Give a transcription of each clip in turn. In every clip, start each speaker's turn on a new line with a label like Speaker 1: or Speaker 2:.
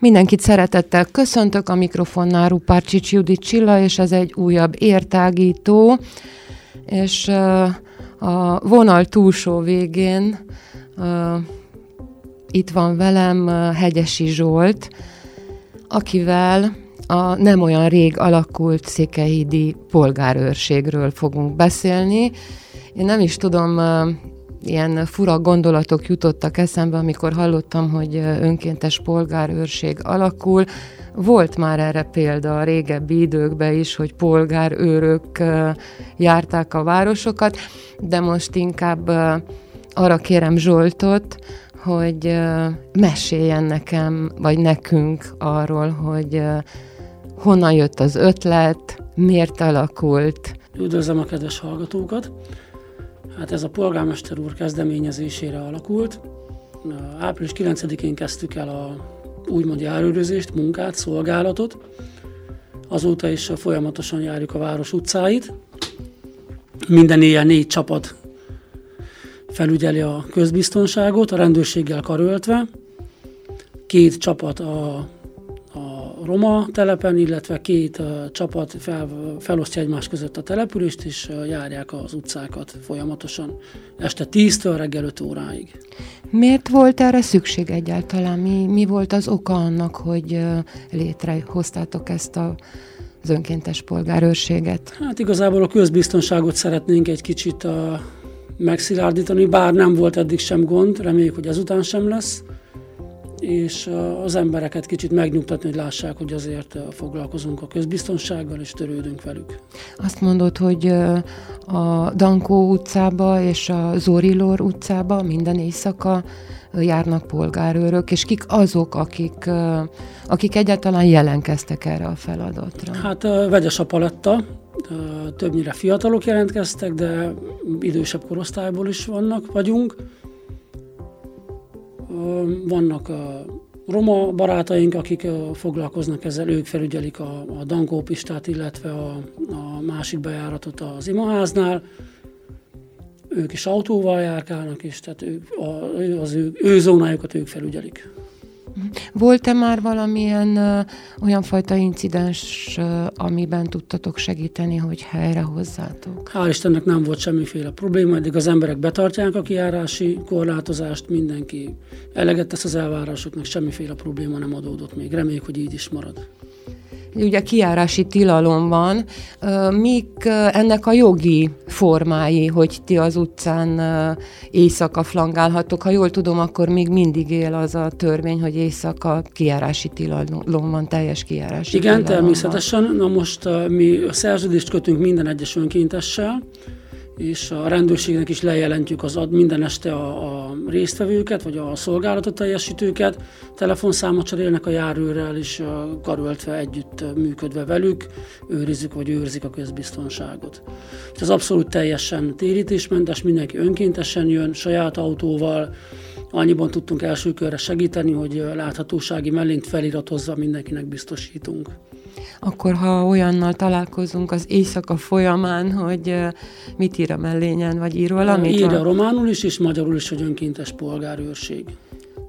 Speaker 1: Mindenkit szeretettel köszöntök a mikrofonnál Rupárcsics Judit Csilla, és ez egy újabb értágító, és a vonal túlsó végén itt van velem Hegyesi Zsolt, akivel a nem olyan rég alakult székelyhídi polgárőrségről fogunk beszélni. Én nem is tudom, ilyen fura gondolatok jutottak eszembe, amikor hallottam, hogy önkéntes polgárőrség alakul. Volt már erre példa a régebbi időkben is, hogy polgárőrök járták a városokat, de most inkább arra kérem Zsoltot, hogy meséljen nekem, vagy nekünk arról, hogy honnan jött az ötlet, miért alakult.
Speaker 2: Üdvözlöm a kedves hallgatókat! Hát ez a polgármester úr kezdeményezésére alakult. Április 9-én kezdtük el a úgymond járőrözést, munkát, szolgálatot. Azóta is folyamatosan járjuk a város utcáit. Minden éjjel négy csapat felügyeli a közbiztonságot, a rendőrséggel karöltve. Két csapat a roma telepen, illetve két csapat fel, felosztja egymás között a települést, és járják az utcákat folyamatosan este 10-től reggel 5 óráig.
Speaker 1: Miért volt erre szükség egyáltalán? Mi, mi volt az oka annak, hogy létrehoztátok ezt a az önkéntes polgárőrséget?
Speaker 2: Hát igazából a közbiztonságot szeretnénk egy kicsit uh, megszilárdítani, bár nem volt eddig sem gond, reméljük, hogy ezután sem lesz és az embereket kicsit megnyugtatni, hogy lássák, hogy azért foglalkozunk a közbiztonsággal, és törődünk velük.
Speaker 1: Azt mondod, hogy a Dankó utcába és a Zorilor utcába minden éjszaka járnak polgárőrök, és kik azok, akik, akik egyáltalán jelenkeztek erre a feladatra?
Speaker 2: Hát vegyes a paletta, többnyire fiatalok jelentkeztek, de idősebb korosztályból is vannak, vagyunk vannak roma barátaink, akik foglalkoznak ezzel, ők felügyelik a, a Dankópistát, illetve a, a másik bejáratot az imaháznál. Ők is autóval járkálnak, és tehát ők, a, az ő, ő zónájukat ők felügyelik.
Speaker 1: Volt-e már valamilyen ö, olyan fajta incidens, ö, amiben tudtatok segíteni, hogy helyre hozzátok?
Speaker 2: Hál' Istennek nem volt semmiféle probléma, eddig az emberek betartják a kiárási korlátozást, mindenki eleget tesz az elvárásoknak, semmiféle probléma nem adódott még. Reméljük, hogy így is marad
Speaker 1: ugye kiárási tilalom van. Mik ennek a jogi formái, hogy ti az utcán éjszaka flangálhatok? Ha jól tudom, akkor még mindig él az a törvény, hogy éjszaka kiárási tilalom van, teljes kiárási
Speaker 2: Igen,
Speaker 1: tilalom
Speaker 2: természetesen. Van. Na most mi a szerződést kötünk minden egyes önkéntessel, és a rendőrségnek is lejelentjük az ad minden este a, a résztvevőket, vagy a szolgálatot teljesítőket, telefonszámot cserélnek a járőrrel, és karöltve együtt működve velük, őrizzük vagy őrzik a közbiztonságot. És ez abszolút teljesen térítésmentes, mindenki önkéntesen jön, saját autóval, annyiban tudtunk első körre segíteni, hogy láthatósági mellényt feliratozva mindenkinek biztosítunk
Speaker 1: akkor ha olyannal találkozunk az éjszaka folyamán, hogy mit ír a mellényen, vagy ír valamit?
Speaker 2: Írja románul is, és magyarul is, hogy önkéntes polgárőrség.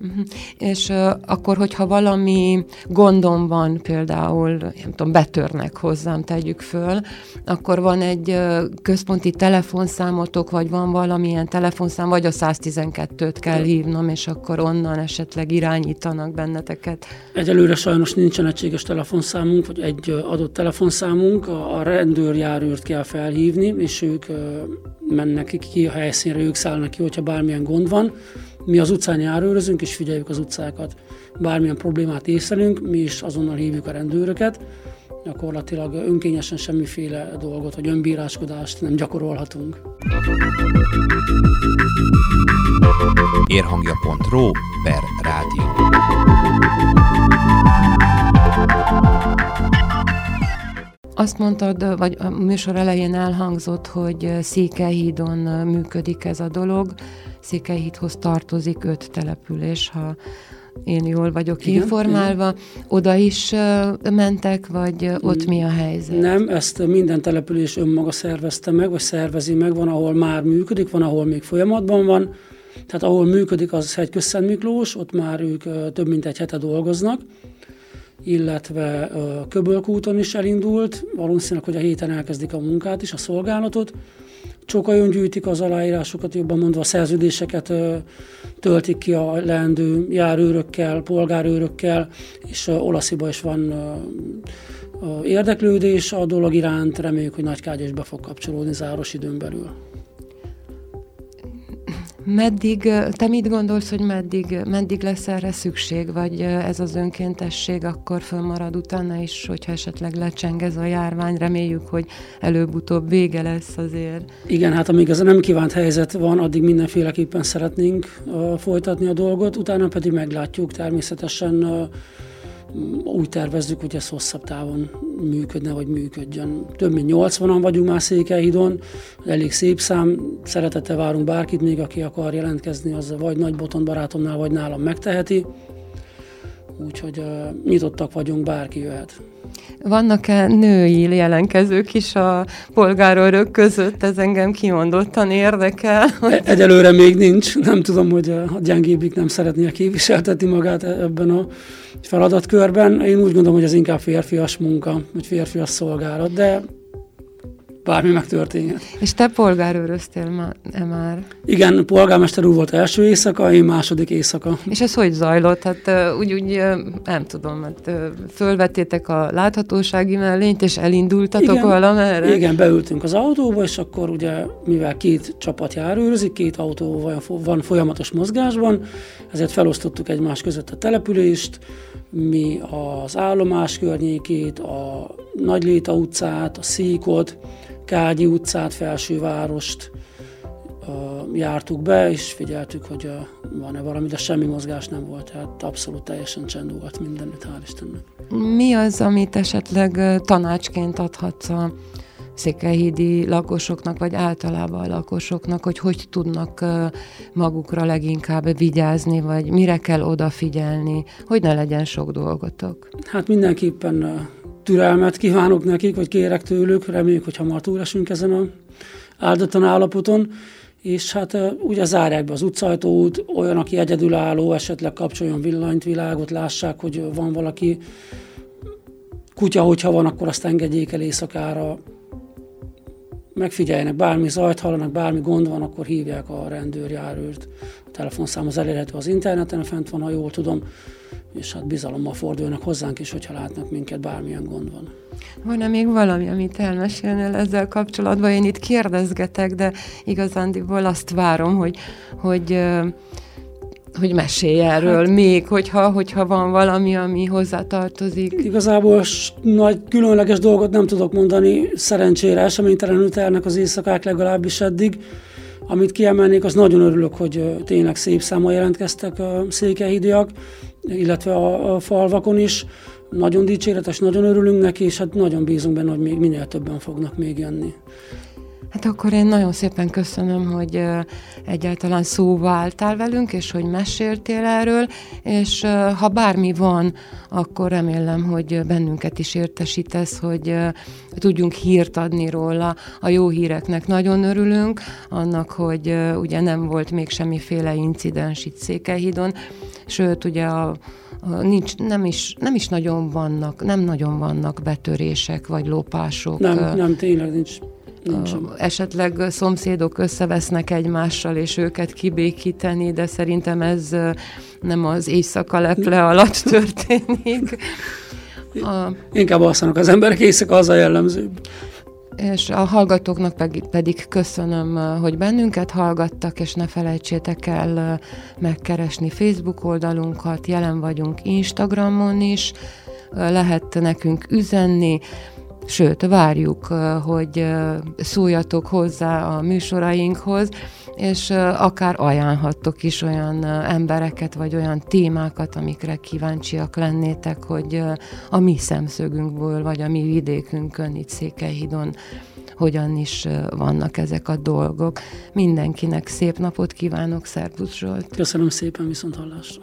Speaker 1: Uh-huh. És uh, akkor, hogyha valami gondom van, például, nem tudom, betörnek hozzám, tegyük föl, akkor van egy uh, központi telefonszámotok, vagy van valamilyen telefonszám, vagy a 112-t kell hívnom, és akkor onnan esetleg irányítanak benneteket.
Speaker 2: Egyelőre sajnos nincsen egységes telefonszámunk, vagy egy adott telefonszámunk, a, a rendőrjárőrt kell felhívni, és ők uh, mennek ki a helyszínre, ők szállnak ki, hogyha bármilyen gond van, mi az utcán járőrözünk és figyeljük az utcákat. Bármilyen problémát észlelünk, mi is azonnal hívjuk a rendőröket. Gyakorlatilag önkényesen semmiféle dolgot, vagy önbíráskodást nem gyakorolhatunk.
Speaker 3: Érhangja.ro per rádió.
Speaker 1: Azt mondtad, vagy a műsor elején elhangzott, hogy Székelyhídon működik ez a dolog. Székelyhídhoz tartozik öt település, ha én jól vagyok igen, informálva. Igen. Oda is mentek, vagy ott mi a helyzet?
Speaker 2: Nem, ezt minden település önmaga szervezte meg, vagy szervezi meg. Van, ahol már működik, van, ahol még folyamatban van. Tehát ahol működik, az Hegykösszent Miklós, ott már ők több mint egy hete dolgoznak illetve a Köbölkúton is elindult, valószínűleg, hogy a héten elkezdik a munkát is, a szolgálatot. Csokajon gyűjtik az aláírásokat, jobban mondva a szerződéseket töltik ki a leendő járőrökkel, polgárőrökkel, és Olasziba is van érdeklődés a dolog iránt, reméljük, hogy Nagykágy is be fog kapcsolódni záros időn belül.
Speaker 1: Meddig, te mit gondolsz, hogy meddig, meddig lesz erre szükség, vagy ez az önkéntesség akkor fölmarad utána is, hogyha esetleg lecseng ez a járvány, reméljük, hogy előbb-utóbb vége lesz azért.
Speaker 2: Igen, hát amíg ez a nem kívánt helyzet van, addig mindenféleképpen szeretnénk uh, folytatni a dolgot, utána pedig meglátjuk természetesen uh, úgy tervezzük, hogy ez hosszabb távon működne, vagy működjön. Több mint 80-an vagyunk már Székelyhidon, elég szép szám, szeretettel várunk bárkit még, aki akar jelentkezni, az vagy Nagy Boton barátomnál, vagy nálam megteheti. Úgyhogy uh, nyitottak vagyunk, bárki jöhet.
Speaker 1: Vannak-e női jelenkezők is a polgárőrök között? Ez engem kimondottan érdekel.
Speaker 2: Hogy... E- egyelőre még nincs. Nem tudom, hogy a gyengébbik nem szeretné képviseltetni magát e- ebben a feladatkörben. Én úgy gondolom, hogy ez inkább férfias munka, vagy férfias szolgálat, de bármi megtörténhet.
Speaker 1: És te polgárőröztél ma- már?
Speaker 2: Igen, polgármester úr volt első éjszaka, én második éjszaka.
Speaker 1: És ez hogy zajlott? Hát úgy, úgy nem tudom, hát fölvettétek a láthatósági mellényt, és elindultatok igen, valamerre?
Speaker 2: Igen, beültünk az autóba, és akkor ugye, mivel két csapat járőrözik, két autó van folyamatos mozgásban, ezért felosztottuk egymás között a települést, mi az állomás környékét, a Nagyléta utcát, a Szíkot, Kágyi utcát, Felsővárost jártuk be, és figyeltük, hogy van-e valami, de semmi mozgás nem volt, tehát abszolút teljesen csend volt mindenütt, hál' Istennek.
Speaker 1: Mi az, amit esetleg tanácsként adhatsz a székelyhídi lakosoknak, vagy általában a lakosoknak, hogy hogy tudnak magukra leginkább vigyázni, vagy mire kell odafigyelni, hogy ne legyen sok dolgotok?
Speaker 2: Hát mindenképpen türelmet kívánok nekik, vagy kérek tőlük, reméljük, hogy hamar túlesünk ezen a áldatlan állapoton, és hát ugye zárják be az utcajtót, olyan, aki egyedülálló, esetleg kapcsoljon villanyt, világot, lássák, hogy van valaki, kutya, hogyha van, akkor azt engedjék el éjszakára, megfigyeljenek, bármi zajt hallanak, bármi gond van, akkor hívják a rendőrjárőrt. A telefonszám az elérhető az interneten, fent van, ha jól tudom, és hát bizalommal fordulnak hozzánk is, hogyha látnak minket, bármilyen gond van.
Speaker 1: Van-e még valami, amit elmesélnél ezzel kapcsolatban? Én itt kérdezgetek, de igazándiból azt várom, hogy, hogy hogy mesélj erről hát, még, hogyha, hogyha van valami, ami hozzátartozik.
Speaker 2: Igazából nagy különleges dolgot nem tudok mondani, szerencsére eseménytelenül telnek az éjszakák legalábbis eddig. Amit kiemelnék, az nagyon örülök, hogy tényleg szép számmal jelentkeztek a székelyhidiak, illetve a, a falvakon is. Nagyon dicséretes, nagyon örülünk neki, és hát nagyon bízunk benne, hogy még minél többen fognak még jönni.
Speaker 1: Hát akkor én nagyon szépen köszönöm, hogy egyáltalán szóba álltál velünk, és hogy meséltél erről, és ha bármi van, akkor remélem, hogy bennünket is értesítesz, hogy tudjunk hírt adni róla. A jó híreknek nagyon örülünk, annak, hogy ugye nem volt még semmiféle incidens itt Székelyhídon, sőt, ugye a nincs, nem is, nem is nagyon vannak, nem nagyon vannak betörések vagy lopások.
Speaker 2: Nem, nem, tényleg nincs.
Speaker 1: Nincs. Esetleg szomszédok összevesznek egymással, és őket kibékíteni, de szerintem ez nem az éjszaka leple alatt történik.
Speaker 2: A... Inkább alszanak az emberek éjszaka, az a jellemző.
Speaker 1: És a hallgatóknak pedig, pedig köszönöm, hogy bennünket hallgattak, és ne felejtsétek el megkeresni Facebook oldalunkat, jelen vagyunk Instagramon is, lehet nekünk üzenni, Sőt, várjuk, hogy szóljatok hozzá a műsorainkhoz, és akár ajánlhattok is olyan embereket, vagy olyan témákat, amikre kíváncsiak lennétek, hogy a mi szemszögünkből, vagy a mi vidékünkön, itt Székelyhidon hogyan is vannak ezek a dolgok. Mindenkinek szép napot kívánok, Szerbusz Zsolt!
Speaker 2: Köszönöm szépen, viszont hallásra!